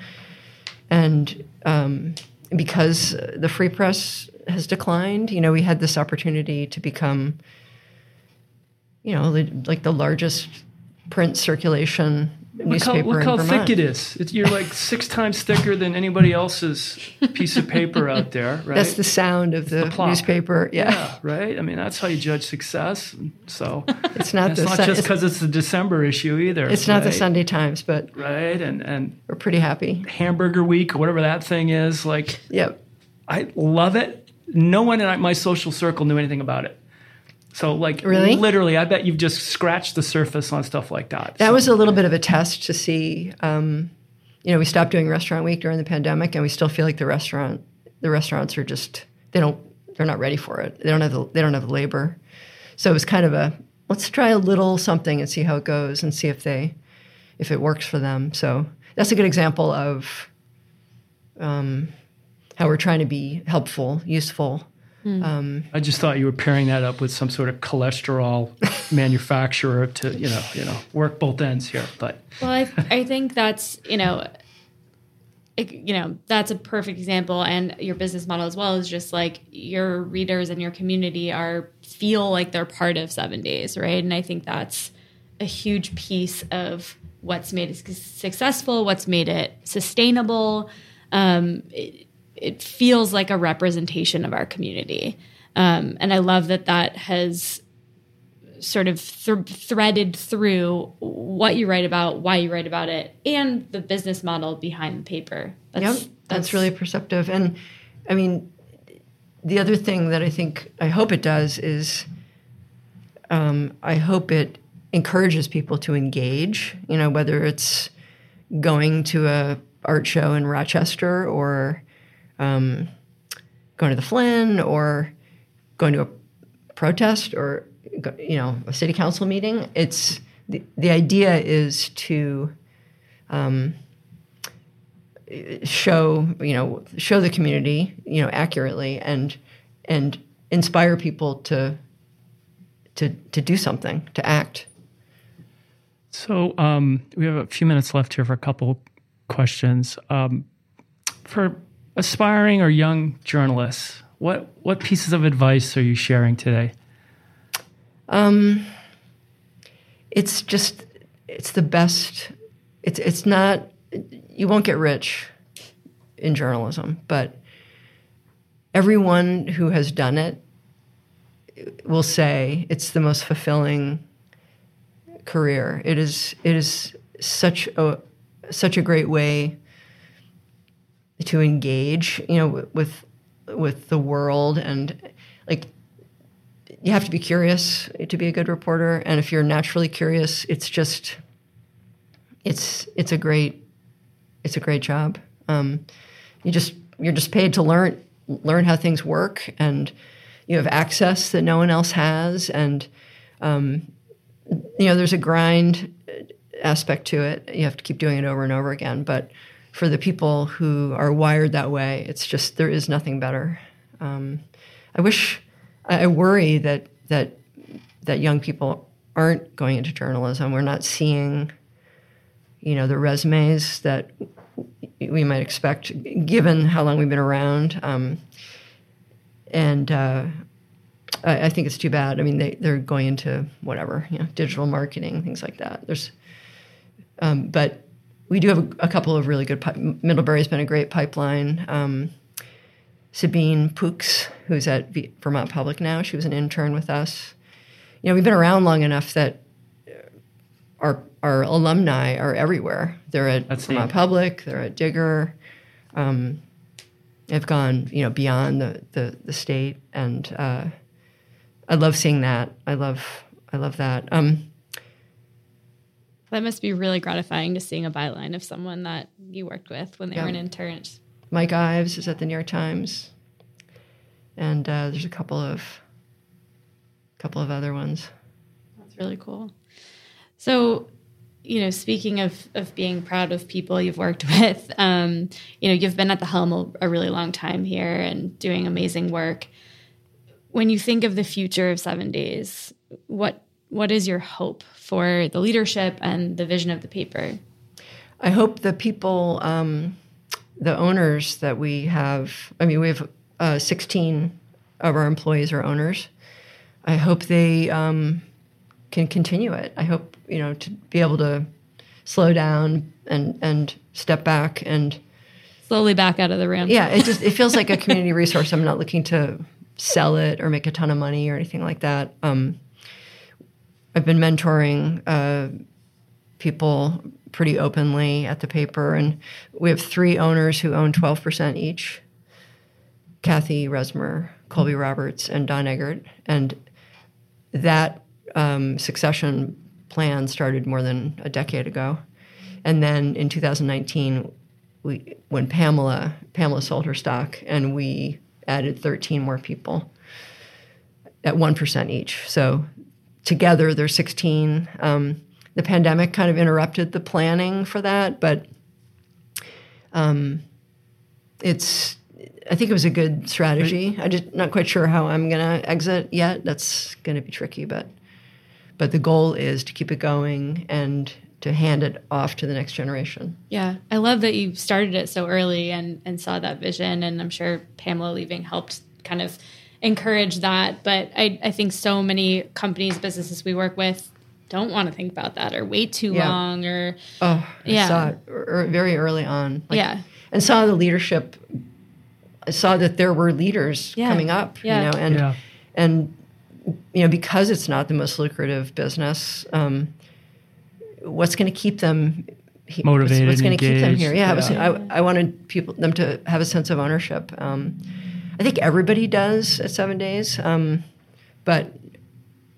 And um, because the free press has declined, you know, we had this opportunity to become, you know, like the largest print circulation Look how, newspaper look how thick it is. It's, you're like six times thicker than anybody else's piece of paper out there, right? That's the sound of the, the newspaper. Yeah, Yeah, right. I mean, that's how you judge success. So it's not it's not Sun- just because it's the December issue either. it's not the? Sunday Times, but right? And and we're pretty happy. Hamburger Week whatever that thing is. Like, Yep. I love it. No one in my social circle knew anything about it. So, like, Really? literally, I bet you've just scratched the surface on stuff like that. That So- was a little bit of a test to see. Um, you know, we stopped doing Restaurant Week during the pandemic, and we still feel like the restaurant, the restaurants are just they don't they're not ready for it. They don't have the they don't have the labor. So it was kind of a let's try a little something and see how it goes and see if they if it works for them. So that's a good example of um, how we're trying to be helpful, useful. I just thought you were pairing that up with some sort of cholesterol manufacturer to, you know, you know, work both ends here. But Well, I, I think that's you know, it, you know that's a perfect example, and your business model as well is just like your readers and your community are feel like they're part of Seven Days, right? And I think that's a huge piece of what's made it successful, what's made it sustainable. Um, it, it feels like a representation of our community, um, and I love that that has sort of th- threaded through what you write about, why you write about it, and the business model behind the paper. That's, Yep, that's really perceptive. And I mean, the other thing that I think I hope it does is, um, I hope it encourages people to engage. You know, whether it's going to a art show in Rochester or um, going to the Flynn or going to a protest or you know a city council meeting. It's the the idea is to show you know show the community you know accurately and and inspire people to to to do something to act So um, we have a few minutes left here for a couple questions. Um, for aspiring or young journalists, what what pieces of advice are you sharing today? Um, it's just it's the best. It's it's not. You won't get rich in journalism, but everyone who has done it will say it's the most fulfilling career. It is it is such a such a great way to engage, you know, with with the world. And like you have to be curious to be a good reporter. And if you're naturally curious it's just it's it's a great it's a great job. Um, you just you're just paid to learn learn how things work. And you have access that no one else has. And um, you know there's a grind aspect to it. You have to keep doing it over and over again. But for the people who are wired that way it's just there is nothing better um, i wish I worry that that that young people aren't going into journalism. We're not seeing, you know, the resumes that we might expect, given how long we've been around. Um, and uh, I, I, think it's too bad. I mean, they they're going into whatever, you know, digital marketing, things like that. There's, um, but we do have a, a, couple of really good. Pi- Middlebury's been a great pipeline. Um, Sabine Poux, who's at v- Vermont Public now. She was an intern with us. You know, we've been around long enough that our our alumni are everywhere. They're at That's Vermont neat. Public. They're at Digger. Um, have gone, you know, beyond the the, the state, and uh, I love seeing that. I love I love that. Um, that must be really gratifying to seeing a byline of someone that you worked with when they yeah. were an intern. Mike Ives is at the New York Times, and uh, there's a couple of couple of other ones. That's really cool. So, you know, speaking of of being proud of people you've worked with, um, you know, you've been at the helm a, a really long time here and doing amazing work. When you think of the future of Seven Days, what what is your hope for the leadership and the vision of the paper? I hope the people. Um, the owners that we have, I mean, we have uh, 16 of our employees are owners. I hope they um, can continue it. I hope, you know, to be able to slow down and, and step back and slowly back out of the room. Yeah, it just it feels like a community resource. I'm not looking to sell it or make a ton of money or anything like that. Um, I've been mentoring uh, people pretty openly at the paper. And we have three owners who own 12% each Cathy Resmer, Colby Roberts, and Don Eggert. And that um, succession plan started more than a decade ago. And then in 2019, we, when Pamela Pamela sold her stock, and we added 13 more people at 1% each. So together, They're 16. Um, the pandemic kind of interrupted the planning for that, but um, it's I think it was a good strategy. I'm just not quite sure how I'm going to exit yet. That's going to be tricky, but but the goal is to keep it going and to hand it off to the next generation. Yeah, I love that you started it so early and and saw that vision, and I'm sure Pamela leaving helped kind of encourage that. But I I think so many companies, businesses we work with don't want to think about that or wait too yeah. long or oh yeah. Saw it er, very early on. Like, yeah, and saw the leadership. I saw that there were leaders yeah. coming up. Yeah. You know, and yeah. and you know because it's not the most lucrative business. Um, what's going to keep them he, motivated? What's, what's going to keep them here? Yeah, yeah. I, I, wanted people them to have a sense of ownership. Um, I think everybody does at Seven Days, um, but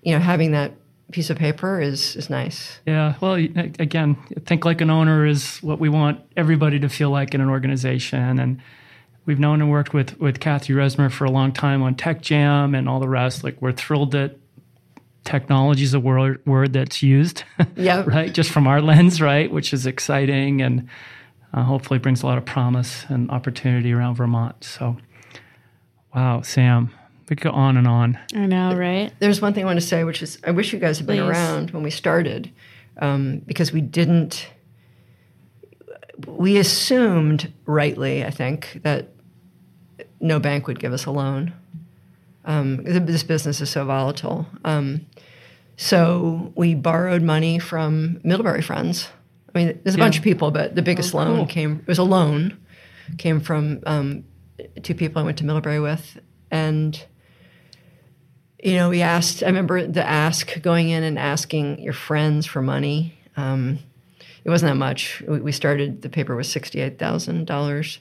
you know, having that piece of paper is is nice. Yeah. Well, again, think like an owner is what we want everybody to feel like in an organization, and we've known and worked with with Cathy Resmer for a long time on Tech Jam and all the rest. Like we're thrilled that technology is a word word that's used. Yeah. right. Just from our lens, right, which is exciting and uh, hopefully brings a lot of promise and opportunity around Vermont. So, wow, Sam. We could go on and on. I know, right? There's one thing I want to say, which is I wish you guys had been Please. around when we started. um, because we didn't. We assumed rightly, I think, that no bank would give us a loan. Um, this business is so volatile. Um, so we borrowed money from Middlebury Friends. I mean, there's a Yeah. bunch of people, but the biggest Oh, loan cool. came. It was a loan, came from um, two people I went to Middlebury with, and you know, we asked. I remember the ask going in and asking your friends for money. Um, it wasn't that much. We, we started. The paper was sixty-eight thousand dollars,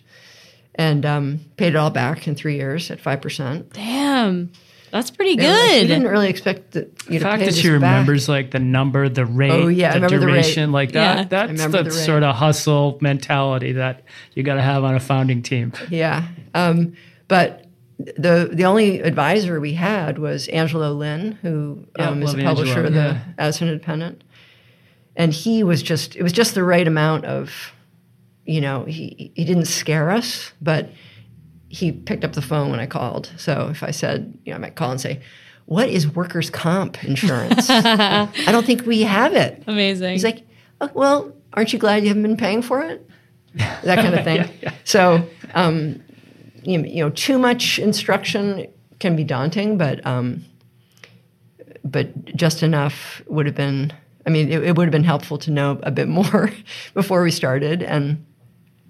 and um, paid it all back in three years at five percent. Damn. That's pretty Yeah, like, good. we didn't really expect that you The to fact pay that this she back. remembers like the number, the rate, Oh, yeah, the remember the rate. duration, like that. I That's the, the sort of hustle mentality that you got to have on a founding team. Yeah, um, but the the only advisor we had was Angelo Lynn, who Yeah, um, is a publisher Angelo, of the yeah. Addison Independent, and he was just it was just the right amount of, you know, he he didn't scare us, but he picked up the phone when I called. So if I said, you know, I might call and say. What is workers' comp insurance? I don't think we have it. Amazing. He's like, oh, well, aren't you glad you haven't been paying for it? That kind of thing. So, um, you, you know, too much instruction can be daunting, but um, but just enough would have been. I mean, it, it would have been helpful to know a bit more before we started, and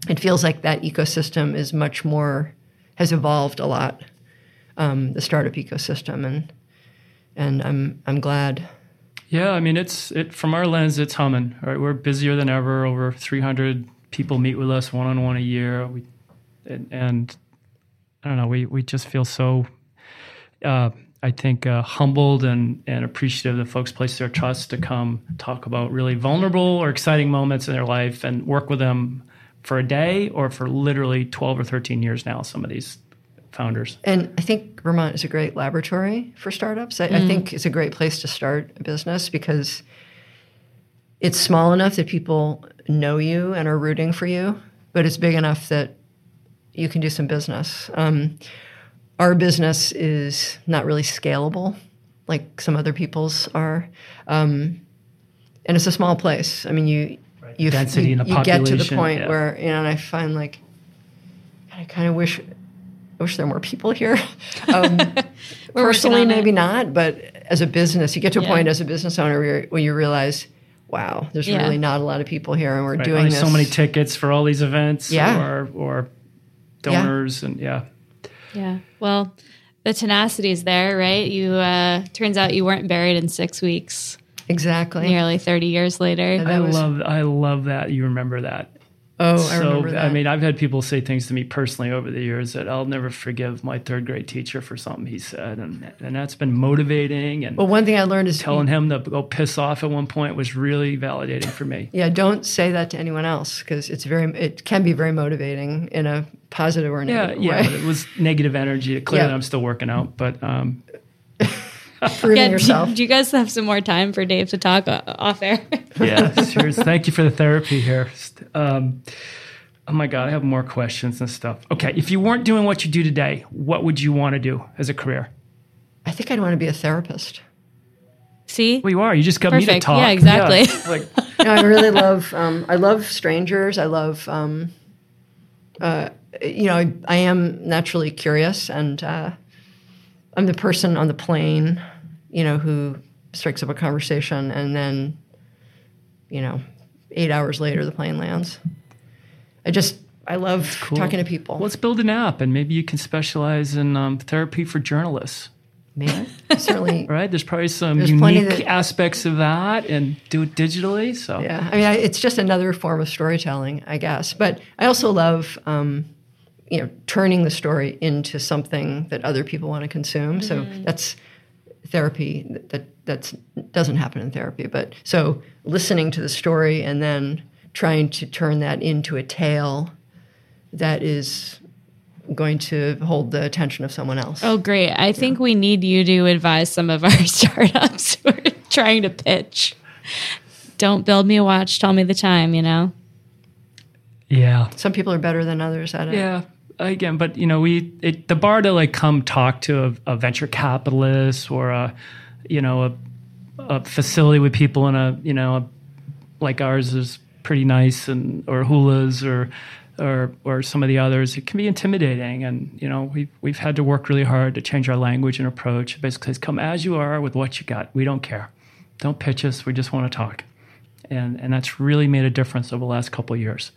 it feels like that ecosystem is much more has evolved a lot. Um, the startup ecosystem, and and I'm I'm glad. Yeah, I mean, it's it from our lens, it's humming. Right, we're busier than ever. Over 300 people meet with us one on one a year. We and, and I don't know, we we just feel so. Uh, I think uh, humbled and and appreciative that folks place their trust to come talk about really vulnerable or exciting moments in their life and work with them for a day or for literally 12 or 13 years now. Some of these founders. And I think Vermont is a great laboratory for startups. I, I think it's a great place to start a business because it's small enough that people know you and are rooting for you, but it's big enough that you can do some business. Um, our business is not really scalable like some other people's are, um, and it's a small place. I mean, you you Density you, and the you get to the point yeah. where you know, and I find like I kind of wish I wish there were more people here. Um, personally, on it. maybe not, but as a business, you get to a Yeah. point as a business owner where, where you realize, wow, there's Yeah. really not a lot of people here, and we're Right? doing this. so many tickets for all these events Yeah. or or Yeah. donors and yeah. Yeah. Well, the tenacity is there, right? You uh turns out you weren't buried in six weeks, exactly. nearly thirty years later. I was- love I love that you remember that. Oh, I so remember that. I mean, I've had people say things to me personally over the years that I'll never forgive my third grade teacher for something he said, and and that's been motivating. And well, one thing I learned is telling him to go piss off at one point was really validating for me. yeah, don't say that to anyone else because it's very it can be very motivating in a positive or Yeah, negative yeah, but way. it was negative energy. Clearly, Yeah. I'm still working out, but um, Proving Yeah, do, yourself. do you guys have some more time for Dave to talk o- off air? yeah, cheers. Thank you for the therapy here. Um, oh my God, I have more questions and stuff. Okay, if you weren't doing what you do today, what would you want to do as a career? I think I'd want to be a therapist. See? Well, you are. You just got me to talk. Yeah, exactly. like, you know, I really love. Um, I love strangers. I love. Um, uh, you know, I, I am naturally curious, and uh, I'm the person on the plane, you know, who strikes up a conversation, and then, you know, eight hours later the plane lands. I just I love cool. talking to people. let's build an app, and maybe you can specialize in um, therapy for journalists. Maybe certainly. Right? There's probably some There's unique that- aspects of that, and do it digitally. So Yeah, I mean, I, it's just another form of storytelling, I guess. But I also love, um, you know, turning the story into something that other people want to consume. So that's therapy. That, that that's doesn't happen in therapy. But so listening to the story and then trying to turn that into a tale that is going to hold the attention of someone else. Oh, great. I think we need you to advise some of our startups who are trying to pitch. Don't build me a watch, tell me the time, you know? yeah, Some people are better than others at it. Yeah. Again, but you know, we it, the bar to like come talk to a, a venture capitalist or a you know a, a facility with people in a you know a like ours is pretty nice, and or Hula's or or or some of the others, it can be intimidating. And you know, we've we've had to work really hard to change our language and approach. Basically, it's come as you are with what you got. We don't care. Don't pitch us. We just want to talk. And and that's really made a difference over the last couple of years.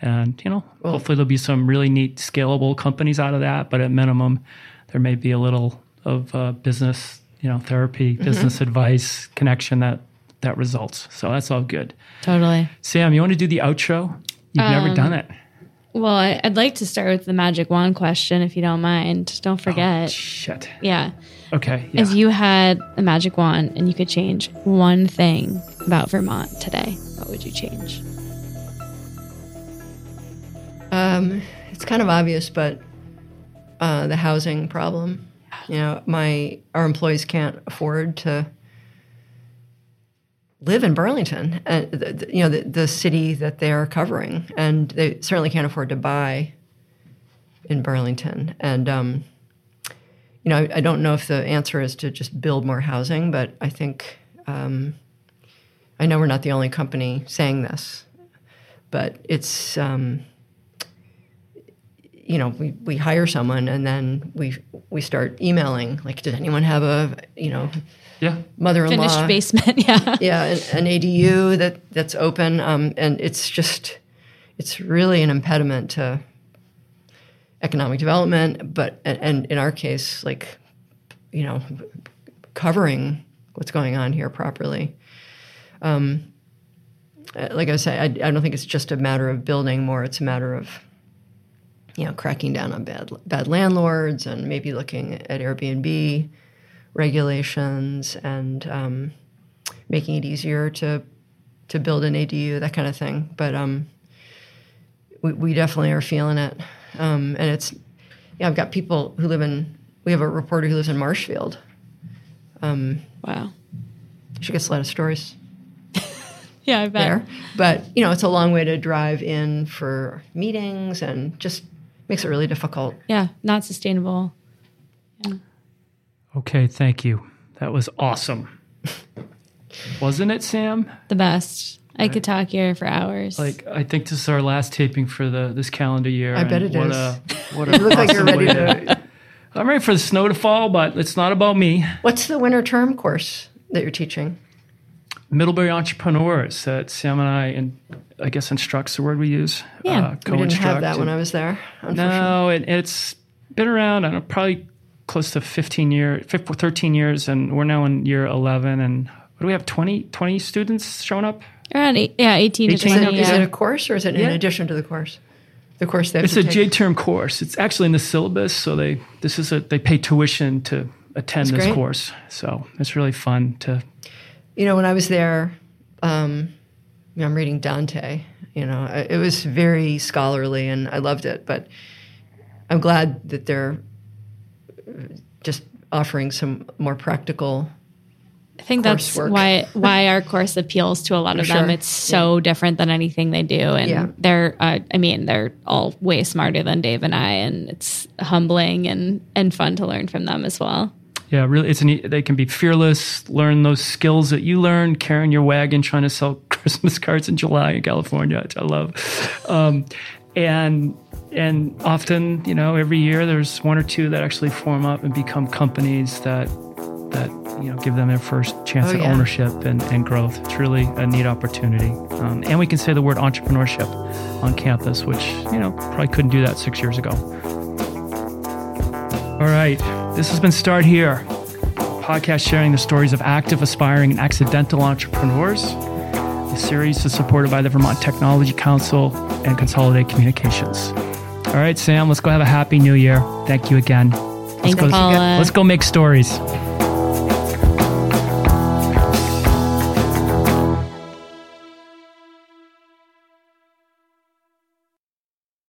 And you know, well, hopefully there'll be some really neat scalable companies out of that. But at minimum, there may be a little of uh, business, you know, therapy, mm-hmm. business advice connection that that results. So that's all good. Totally. Sam, you want to do the outro? You've um, never done it. Well, I'd like to start with the magic wand question, if you don't mind. Don't forget. Oh, shit. Yeah. Okay. Yeah. If you had a magic wand and you could change one thing about Vermont today, what would you change? Um, it's kind of obvious, but uh, the housing problem. You know, my our employees can't afford to live in Burlington, uh, the, the, you know, the, the city that they are covering, and they certainly can't afford to buy in Burlington. And um, you know, I, I, don't know if the answer is to just build more housing, but I think um, I know we're not the only company saying this, but it's. Um, you know, we, we hire someone and then we we start emailing like, does anyone have a you know yeah. mother-in-law finished basement yeah yeah an, an adu that that's open um, and it's just it's really an impediment to economic development but and, and in our case like you know covering what's going on here properly um, like I say, I, I don't think it's just a matter of building more. It's a matter of you know cracking down on bad bad landlords and maybe looking at Airbnb regulations and um, making it easier to to build an ADU, that kind of thing. But um, we, we, definitely are feeling it, um, and it's yeah. I've got people who live in. We have a reporter who lives in Marshfield. Um, wow, she gets a lot of stories. yeah, I bet. There. But you know, it's a long way to drive in for meetings, and just makes it really difficult. Yeah, not sustainable. Yeah. Okay, thank you. That was awesome. Wasn't it, Sam? The best. I could talk here for hours. Like I think this is our last taping for the this calendar year. I bet it what is. A, what a you look like you're ready to. I'm ready for the snow to fall, but it's not about me. What's the winter term course that you're teaching? Middlebury entrepreneurs that Sam and I, and I guess instructs the word we use. Yeah, uh, we didn't have that when I was there. No, it, it's been around. I don't know, probably close to 15 years, 13 years, and we're now in year 11. And what do we have? 20, 20 students showing up? Around eight, yeah, 18, 18 20. Is it, yeah. is it a course or is it yeah. in addition to the course? The course they It's a J term course. It's actually in the syllabus, so they this is a they pay tuition to attend That's this great. course. So it's really fun to. You know, when I was there, um, you know, I'm reading Dante. You know, it was very scholarly, and I loved it. But I'm glad that they're just offering some more practical. I think that's work. why why our course appeals to a lot of sure. them. It's so yeah. different than anything they do, and yeah. they're uh, I mean they're all way smarter than Dave and I, and it's humbling and and fun to learn from them as well. Yeah, really, it's an, they can be fearless. Learn those skills that you learn carrying your wagon, trying to sell Christmas cards in July in California, which I love. Um, and and often, you know, every year there's one or two that actually form up and become companies that that you know give them their first chance oh, at yeah. ownership and, and growth. It's really a neat opportunity. Um, and we can say the word entrepreneurship on campus, which you know probably couldn't do that six years ago. All right, this has been Start Here, podcast sharing the stories of active, aspiring, and accidental entrepreneurs. The series is supported by the Vermont Technology Council and Consolidated Communications. All right, Sam, let's go have a happy new year. Thank you again. Thanks, let's go, Paula. Let's go make stories.